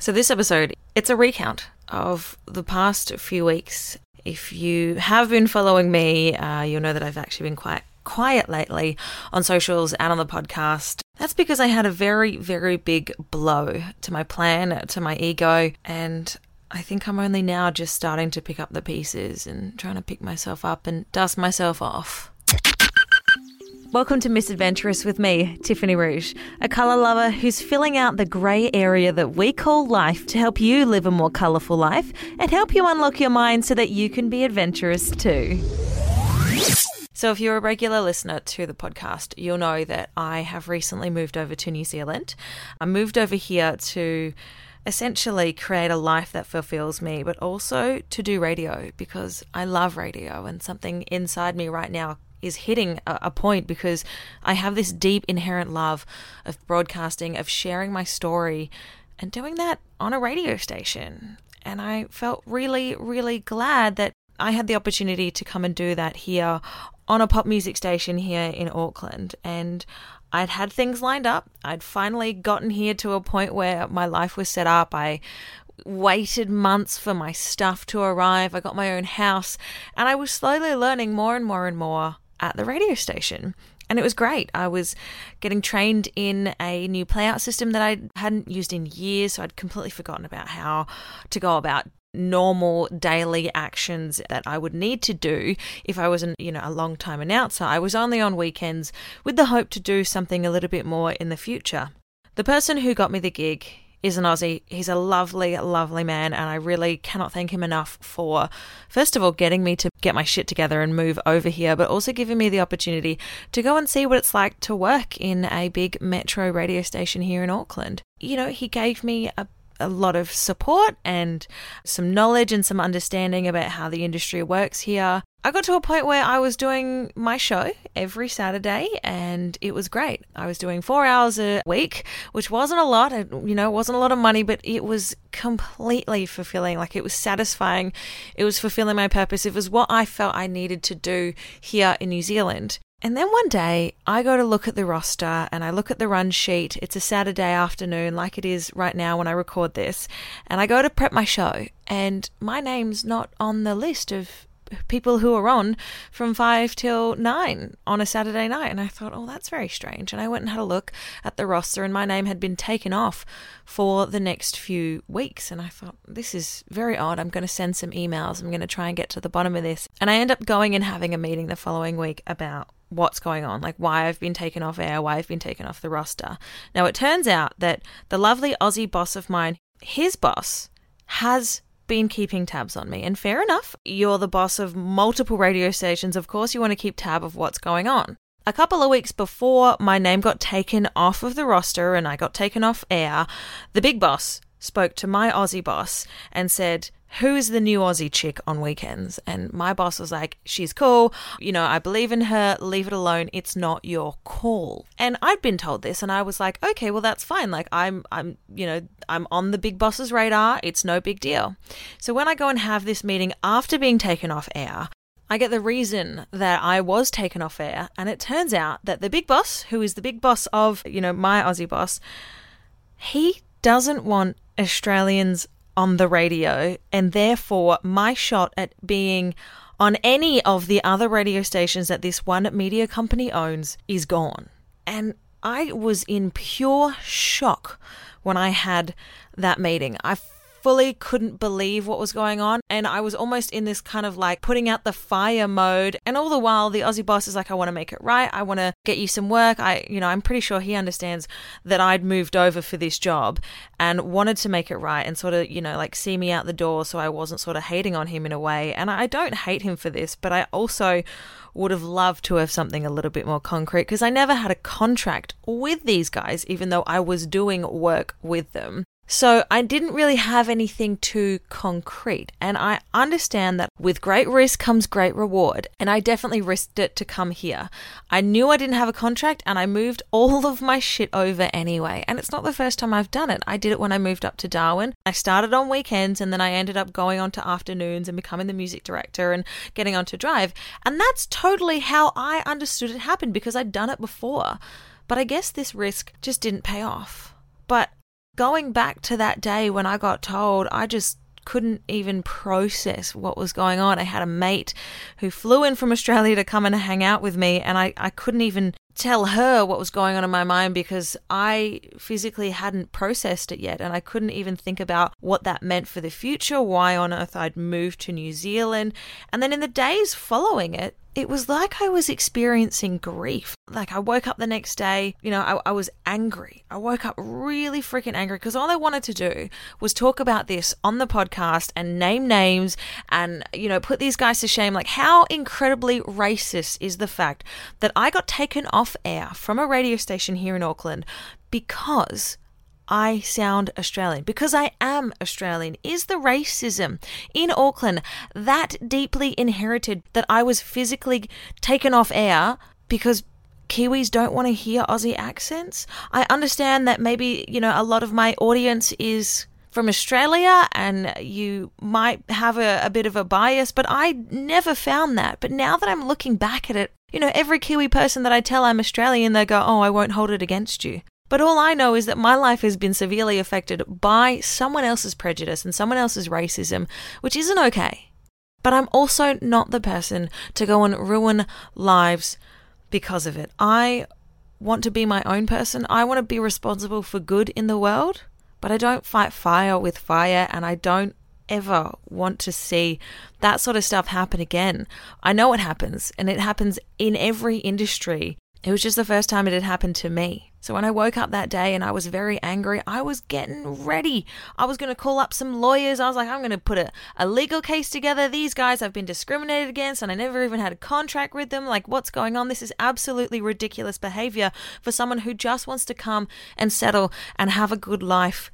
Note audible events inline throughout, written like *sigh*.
So, this episode, it's a recount of the past few weeks. If you have been following me, uh, you'll know that I've actually been quite quiet lately on socials and on the podcast. That's because I had a very, very big blow to my plan, to my ego, and I think I'm only now just starting to pick up the pieces and trying to pick myself up and dust myself off. Welcome to Misadventurous with me, Tiffany Rouge, a colour lover who's filling out the grey area that we call life to help you live a more colourful life and help you unlock your mind so that you can be adventurous too. So, if you're a regular listener to the podcast, you'll know that I have recently moved over to New Zealand. I moved over here to essentially create a life that fulfills me, but also to do radio because I love radio and something inside me right now is hitting a, a, point because I have this deep inherent love of broadcasting, of sharing my story, and doing that on a radio station. And I felt really, really glad that I had the opportunity to come and do that here on a pop music station here in Auckland. And I'd had things lined up. I'd finally gotten here to a point where my life was set up. I waited months for my stuff to arrive. I got my own house, and I was slowly learning more and more and more at the radio station. And it was great. I was getting trained in a new playout system that I hadn't used in years, so I'd completely forgotten about how to go about normal daily actions that I would need to do if I was an, you know a long time announcer. I was only on weekends with the hope to do something a little bit more in the future. The person who got me the gig is an Aussie. He's a lovely, lovely man, and I really cannot thank him enough for, first of all, getting me to get my shit together and move over here, but also giving me the opportunity to go and see what it's like to work in a big metro radio station here in Auckland. You know, he gave me a a lot of support and some knowledge and some understanding about how the industry works here. I got to a point where I was doing my show every Saturday and it was great. I was doing four hours a week, which wasn't a lot, you know, wasn't a lot of money, but it was completely fulfilling. Like it was satisfying. It was fulfilling my purpose. It was what I felt I needed to do here in New Zealand. And then one day I go to look at the roster and I look at the run sheet. It's a Saturday afternoon, like it is right now when I record this. And I go to prep my show, and my name's not on the list of people who are on from 5 till 9 on a Saturday night. And I thought, oh, that's very strange. And I went and had a look at the roster, and my name had been taken off for the next few weeks. And I thought, this is very odd. I'm going to send some emails. I'm going to try and get to the bottom of this. And I end up going and having a meeting the following week about what's going on, like why I've been taken off air, why I've been taken off the roster. Now, it turns out that the lovely Aussie boss of mine, his boss, has been keeping tabs on me. And fair enough, you're the boss of multiple radio stations. Of course, you want to keep tab of what's going on. A couple of weeks before my name got taken off of the roster and I got taken off air, the big boss spoke to my Aussie boss and said, who is the new Aussie chick on weekends? And my boss was like, she's cool. You know, I believe in her. Leave it alone. It's not your call. And I'd been told this and I was like, okay, well, that's fine. Like I'm, I'm, you know, I'm on the big boss's radar. It's no big deal. So when I go and have this meeting after being taken off air, I get the reason that I was taken off air. And it turns out that the big boss, who is the big boss of, you know, my Aussie boss, he doesn't want Australians on the radio, and therefore my shot at being on any of the other radio stations that this one media company owns is gone. And I was in pure shock when I had that meeting. I fully couldn't believe what was going on. And I was almost in this kind of like putting out the fire mode. And all the while, the Aussie boss is like, I want to make it right. I want to get you some work. I, you know, I'm pretty sure he understands that I'd moved over for this job and wanted to make it right and sort of, you know, like see me out the door so I wasn't sort of hating on him in a way. And I don't hate him for this, but I also would have loved to have something a little bit more concrete because I never had a contract with these guys, even though I was doing work with them. So I didn't really have anything too concrete. And I understand that with great risk comes great reward. And I definitely risked it to come here. I knew I didn't have a contract and I moved *laughs* all of my shit over anyway. And it's not the first time I've done it. I did it when I moved up to Darwin. I started on weekends and then I ended up going on to afternoons and becoming the music director and getting on to drive. And that's totally how I understood it happened because I'd done it before. But I guess this risk just didn't pay off. But going back to that day when I got told, I just couldn't even process what was going on. I had a mate who flew in from Australia to come and hang out with me, and I, I couldn't even tell her what was going on in my mind because I physically hadn't processed it yet and I couldn't even think about what that meant for the future, why on earth I'd moved to New Zealand. And then in the days following it, it was like I was experiencing grief. Like I woke up the next day, you know, I, I was angry. I woke up really freaking angry because all I wanted to do was talk about this on the podcast and name names and, you know, put these guys to shame. Like, how incredibly racist is the fact that I got taken off air from a radio station here in Auckland because I sound Australian because I am Australian. Is the racism in Auckland that deeply inherited that I was physically taken off air because Kiwis don't want to hear Aussie accents? I understand that maybe, you know, a lot of my audience is from Australia and you might have a, a, bit of a bias, but I never found that. But now that I'm looking back at it, you know, every Kiwi person that I tell I'm Australian, they go, oh, I won't hold it against you. But all I know is that my life has been severely affected by someone else's prejudice and someone else's racism, which isn't okay. But I'm also not the person to go and ruin lives because of it. I want to be my own person. I want to be responsible for good in the world, but I don't fight fire with fire and I don't ever want to see that sort of stuff happen again. I know it happens and it happens in every industry it was just the first time it had happened to me. So when I woke up that day and I was very angry, I was getting ready. I was going to call up some lawyers. I was like, I'm going to put a, a legal case together. These guys have been discriminated against and I never even had a contract with them. Like, what's going on? This is absolutely ridiculous behavior for someone who just wants to come and settle and have a good life.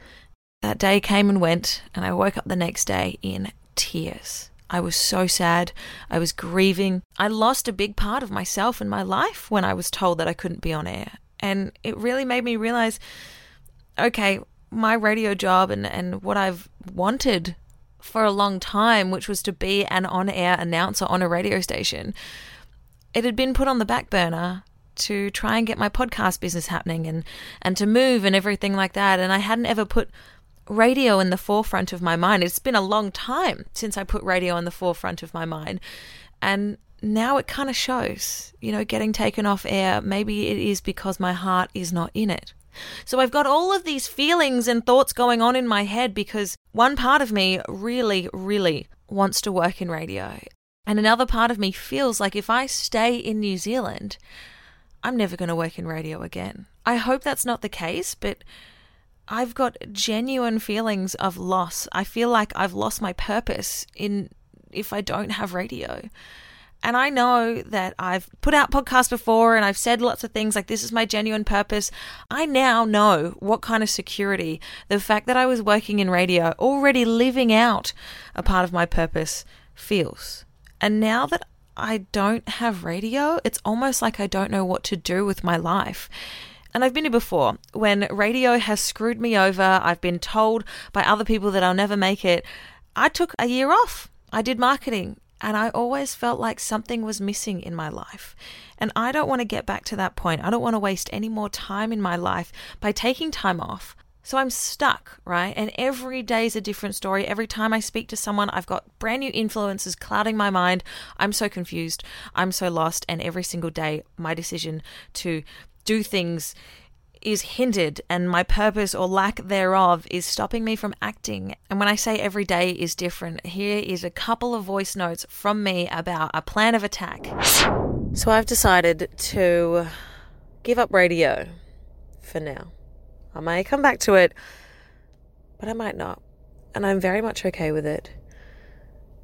That day came and went, and I woke up the next day in tears. I was so sad. I was grieving. I lost a big part of myself and my life when I was told that I couldn't be on air. And it really made me realize okay, my radio job and, and what I've wanted for a long time, which was to be an on air announcer on a radio station, it had been put on the back burner to try and get my podcast business happening and, and to move and everything like that. And I hadn't ever put radio in the forefront of my mind. It's been a long time since I put radio in the forefront of my mind. And now it kind of shows, you know, getting taken off air. Maybe it is because my heart is not in it. So I've got all of these feelings and thoughts going on in my head because one part of me really, really wants to work in radio. And another part of me feels like if I stay in New Zealand, I'm never going to work in radio again. I hope that's not the case, but I've got genuine feelings of loss. I feel like I've lost my purpose in if I don't have radio. And I know that I've put out podcasts before and I've said lots of things like this is my genuine purpose. I now know what kind of security the fact that I was working in radio, already living out a part of my purpose, feels. And now that I don't have radio, it's almost like I don't know what to do with my life. And I've been here before when radio has screwed me over. I've been told by other people that I'll never make it. I took a year off. I did marketing and I always felt like something was missing in my life. And I don't want to get back to that point. I don't want to waste any more time in my life by taking time off. So I'm stuck, right? And every day is a different story. Every time I speak to someone, I've got brand new influences clouding my mind. I'm so confused. I'm so lost. And every single day, my decision to do things is hindered and my purpose or lack thereof is stopping me from acting. And when I say every day is different, here is a couple of voice notes from me about a plan of attack. So I've decided to give up radio for now. I may come back to it, but I might not. And I'm very much okay with it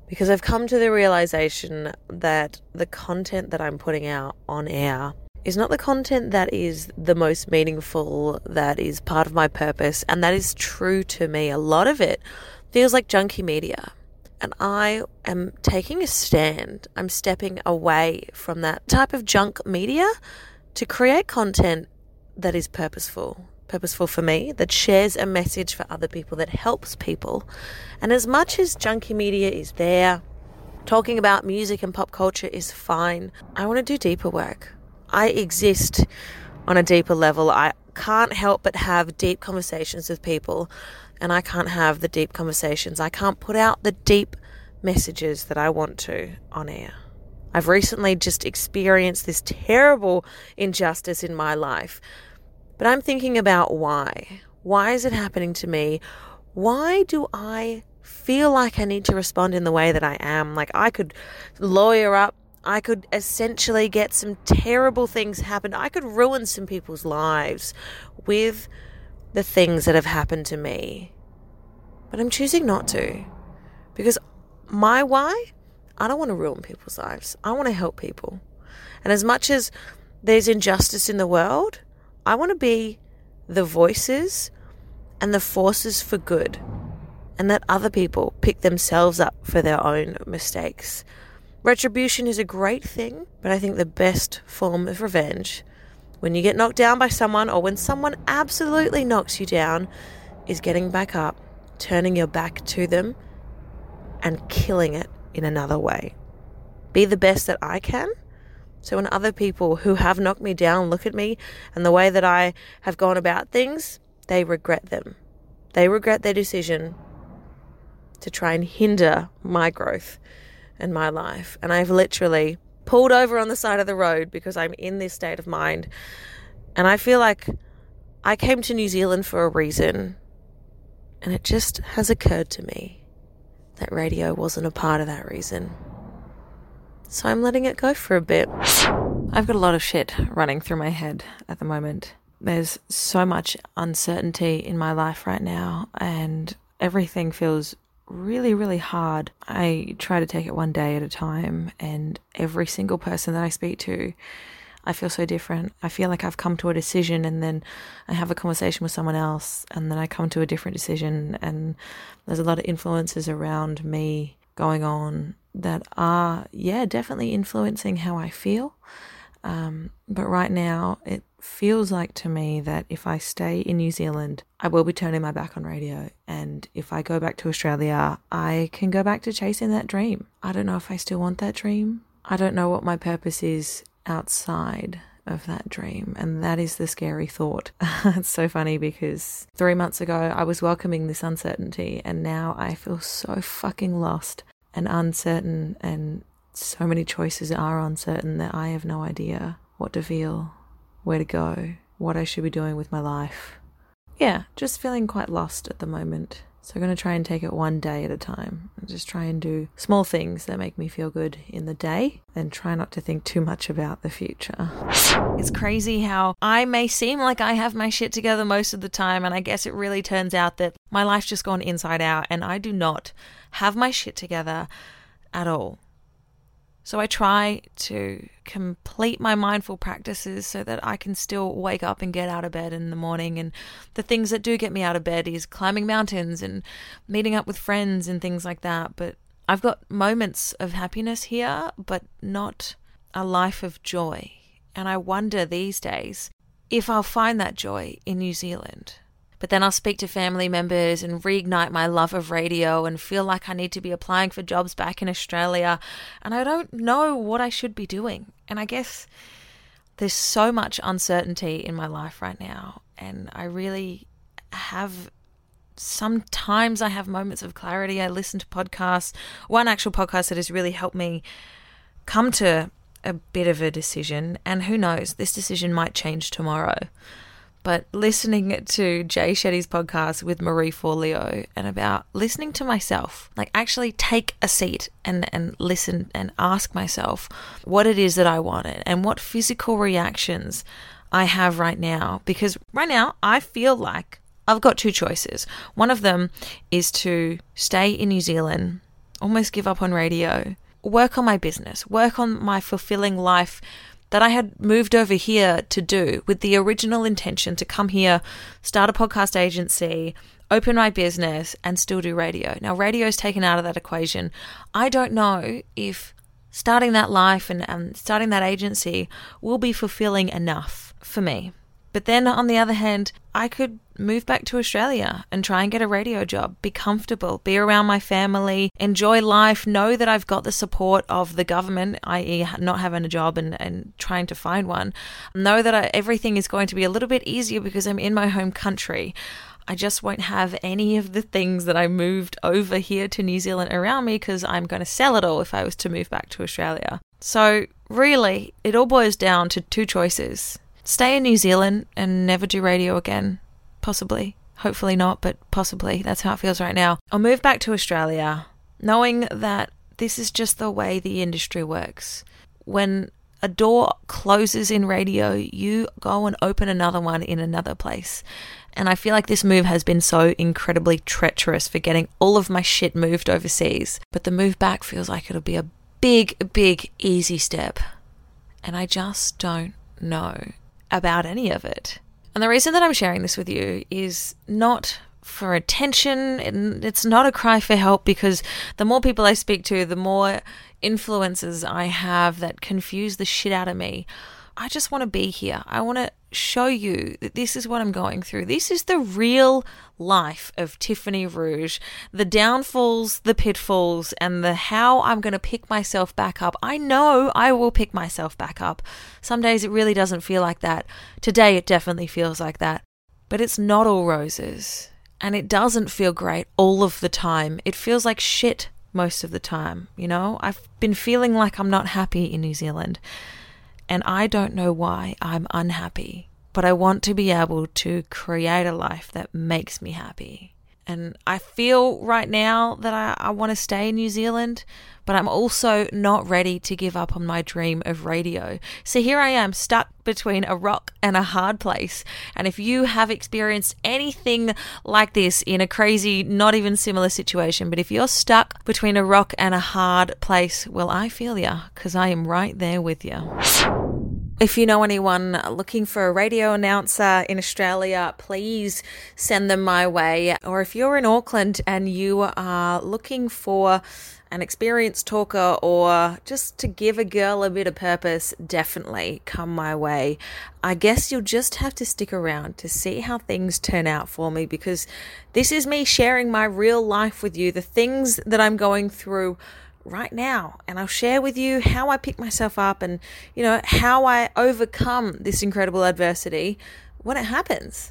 because I've come to the realization that the content that I'm putting out on air is not the content that is the most meaningful, that is part of my purpose, and that is true to me. A lot of it feels like junky media. And I am taking a stand. I'm stepping away from that type of junk media to create content that is purposeful. Purposeful for me, that shares a message for other people, that helps people. And as much as junky media is there, talking about music and pop culture is fine, I want to do deeper work. I exist on a deeper level. I can't help but have deep conversations with people, and I can't have the deep conversations. I can't put out the deep messages that I want to on air. I've recently just experienced this terrible injustice in my life, but I'm thinking about why. Why is it happening to me? Why do I feel like I need to respond in the way that I am? Like I could lawyer up I could essentially get some terrible things happen. I could ruin some people's lives with the things that have happened to me. But I'm choosing not to. Because my why? I don't want to ruin people's lives. I want to help people. And as much as there's injustice in the world, I want to be the voices and the forces for good. And let other people pick themselves up for their own mistakes. Retribution is a great thing, but I think the best form of revenge, when you get knocked down by someone or when someone absolutely knocks you down, is getting back up, turning your back to them, and killing it in another way. Be the best that I can. So when other people who have knocked me down look at me and the way that I have gone about things, they regret them. They regret their decision to try and hinder my growth in my life. And I've literally pulled over on the side of the road because I'm in this state of mind. And I feel like I came to New Zealand for a reason. And it just has occurred to me that radio wasn't a part of that reason. So I'm letting it go for a bit. I've got a lot of shit running through my head at the moment. There's so much uncertainty in my life right now, and everything feels really, really hard. I try to take it one day at a time, and every single person that I speak to, I feel so different. I feel like I've come to a decision, and then I have a conversation with someone else, and then I come to a different decision. And there's a lot of influences around me going on that are, yeah, definitely influencing how I feel. Um, but right now, it feels like to me that if I stay in New Zealand, I will be turning my back on radio. And if I go back to Australia, I can go back to chasing that dream. I don't know if I still want that dream. I don't know what my purpose is outside of that dream. And that is the scary thought. *laughs* it's so funny because three months ago, I was welcoming this uncertainty, and now I feel so fucking lost and uncertain and so many choices are uncertain that I have no idea what to feel, where to go, what I should be doing with my life. Yeah, just feeling quite lost at the moment. So I'm going to try and take it one day at a time and just try and do small things that make me feel good in the day and try not to think too much about the future. It's crazy how I may seem like I have my shit together most of the time, and I guess it really turns out that my life's just gone inside out and I do not have my shit together at all. So I try to complete my mindful practices so that I can still wake up and get out of bed in the morning. And the things that do get me out of bed is climbing mountains and meeting up with friends and things like that. But I've got moments of happiness here, but not a life of joy. And I wonder these days if I'll find that joy in New Zealand. But then I'll speak to family members and reignite my love of radio and feel like I need to be applying for jobs back in Australia. And I don't know what I should be doing. And I guess there's so much uncertainty in my life right now. And I really have sometimes I have moments of clarity. I listen to podcasts. One actual podcast that has really helped me come to a bit of a decision. And who knows, this decision might change tomorrow. But listening to Jay Shetty's podcast with Marie Forleo and about listening to myself, like actually take a seat and, and listen and ask myself what it is that I wanted and what physical reactions I have right now. Because right now I feel like I've got two choices. One of them is to stay in New Zealand, almost give up on radio, work on my business, work on my fulfilling life that I had moved over here to do with the original intention to come here, start a podcast agency, open my business, and still do radio. Now, radio is taken out of that equation. I don't know if starting that life and, and starting that agency will be fulfilling enough for me. But then on the other hand, I could move back to Australia and try and get a radio job, be comfortable, be around my family, enjoy life, know that I've got the support of the government, i.e., not having a job and, and trying to find one. Know that I, everything is going to be a little bit easier because I'm in my home country. I just won't have any of the things that I moved over here to New Zealand around me because I'm going to sell it all if I was to move back to Australia. So, really, it all boils down to two choices stay in New Zealand and never do radio again. Possibly. Hopefully not, but possibly. That's how it feels right now. Or move back to Australia, knowing that this is just the way the industry works. When a door closes in radio, you go and open another one in another place. And I feel like this move has been so incredibly treacherous for getting all of my shit moved overseas. But the move back feels like it'll be a big, big, easy step. And I just don't know about any of it. And the reason that I'm sharing this with you is not for attention. It's not a cry for help because the more people I speak to, the more influences I have that confuse the shit out of me. I just want to be here. I want to show you that this is what I'm going through. This is the real life of Tiffany Rouge, the downfalls, the pitfalls, and the how I'm going to pick myself back up. I know I will pick myself back up. Some days it really doesn't feel like that. Today it definitely feels like that. But it's not all roses. And it doesn't feel great all of the time. It feels like shit most of the time, you know? I've been feeling like I'm not happy in New Zealand and I don't know why I'm unhappy, but I want to be able to create a life that makes me happy. And I feel right now that I, I want to stay in New Zealand, but I'm also not ready to give up on my dream of radio. So here I am, stuck between a rock and a hard place. And if you have experienced anything like this in a crazy, not even similar situation, but if you're stuck between a rock and a hard place, well, I feel ya, because I am right there with you. If you know anyone looking for a radio announcer in Australia, please send them my way. Or if you're in Auckland and you are looking for an experienced talker or just to give a girl a bit of purpose, definitely come my way. I guess you'll just have to stick around to see how things turn out for me because this is me sharing my real life with you, the things that I'm going through right now and I'll share with you how I pick myself up and you know how I overcome this incredible adversity when it happens.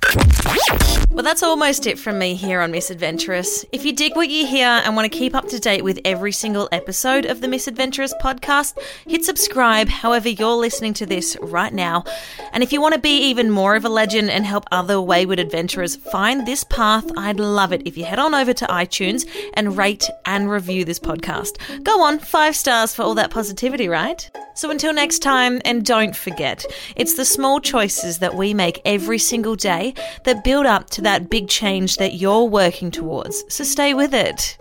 Well, that's almost it from me here on Misadventurous. If you dig what you hear and want to keep up to date with every single episode of the Misadventurous podcast, hit subscribe however you're listening to this right now. And if you want to be even more of a legend and help other wayward adventurers find this path, I'd love it if you head on over to iTunes and rate and review this podcast. Go on, five stars for all that positivity, right? So until next time, and don't forget, it's the small choices that we make every single day that build up to that big change that you're working towards. So stay with it.